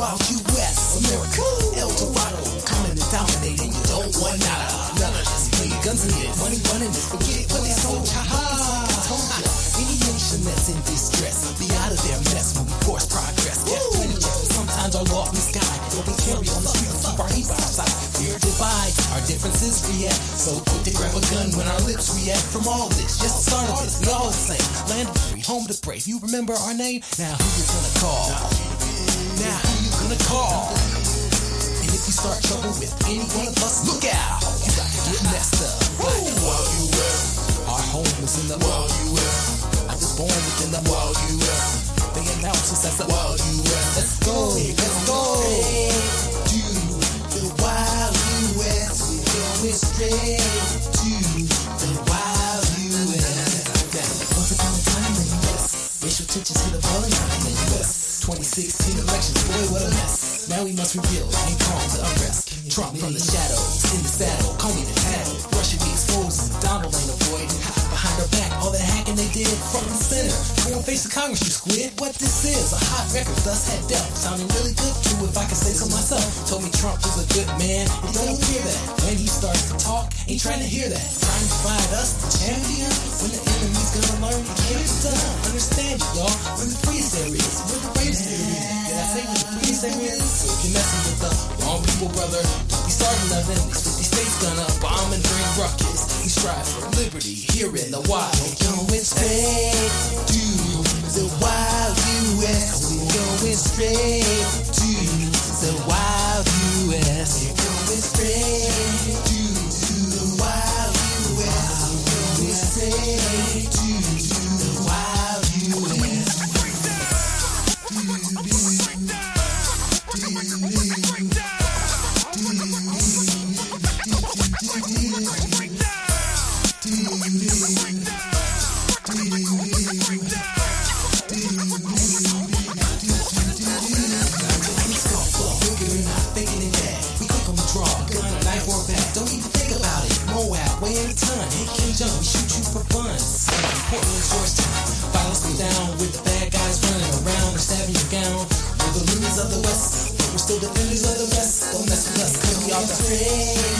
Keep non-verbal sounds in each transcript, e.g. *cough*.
wild U.S. America, El Dorado, coming and dominating. You don't want nada. None just. Play guns in it, money running. Forget it, put that soul. Ha ha. Any nation that's in distress, be out of their mess when we force progress. Get sometimes our lost in the sky. But we carry on the streets, keep our hate by our side. Fear divide, our differences react. So quick to grab a gun when our lips react from all this. Just the start of it, we all the same. Land of free, home to brave. You remember our name? Now who you gonna call? Now who you gonna call? And if you start trouble with any one of us, look out! You got to get messed up. Wild US, Our home is in the Wild US, I was born within the Wild US, They announce us as the Wild US. Let's go, let's go. To the wild US, we're going straight to the wild US. Once upon a time the US, racial tensions hit a boiling 2016 elections, boy, what a mess. Now we must rebuild and calm the unrest. Trump from the shadows, in the saddle, call me the tattle. Russia be exposed, Donald ain't avoiding. Behind our back, all that hacking they did, front and center. Go and face the Congress, you squid. What this is, a hot record, thus had death. Sounding really good too, if I can say so myself. Told me Trump was a good man, it don't appear that. When he starts to talk, ain't trying to hear that. Trying to find us, the champion. When the enemy's gonna learn to it done. Understand it, y'all. When the freeze there is, people, brother, be starting nothing. These 50 states gonna bomb and bring ruckus. We strive for liberty here in the wild. Going straight to the wild US. We're going straight to the wild US. We're going straight to the wild US. We're going straight to the wild US. We still defenders of the West. Don't mess with us, cause we off the straight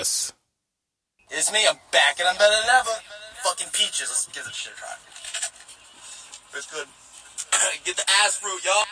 It's me, I'm back and I'm better than ever. Fucking peaches, let's give this shit a try. It's good. *coughs* Get the ass fruit, y'all.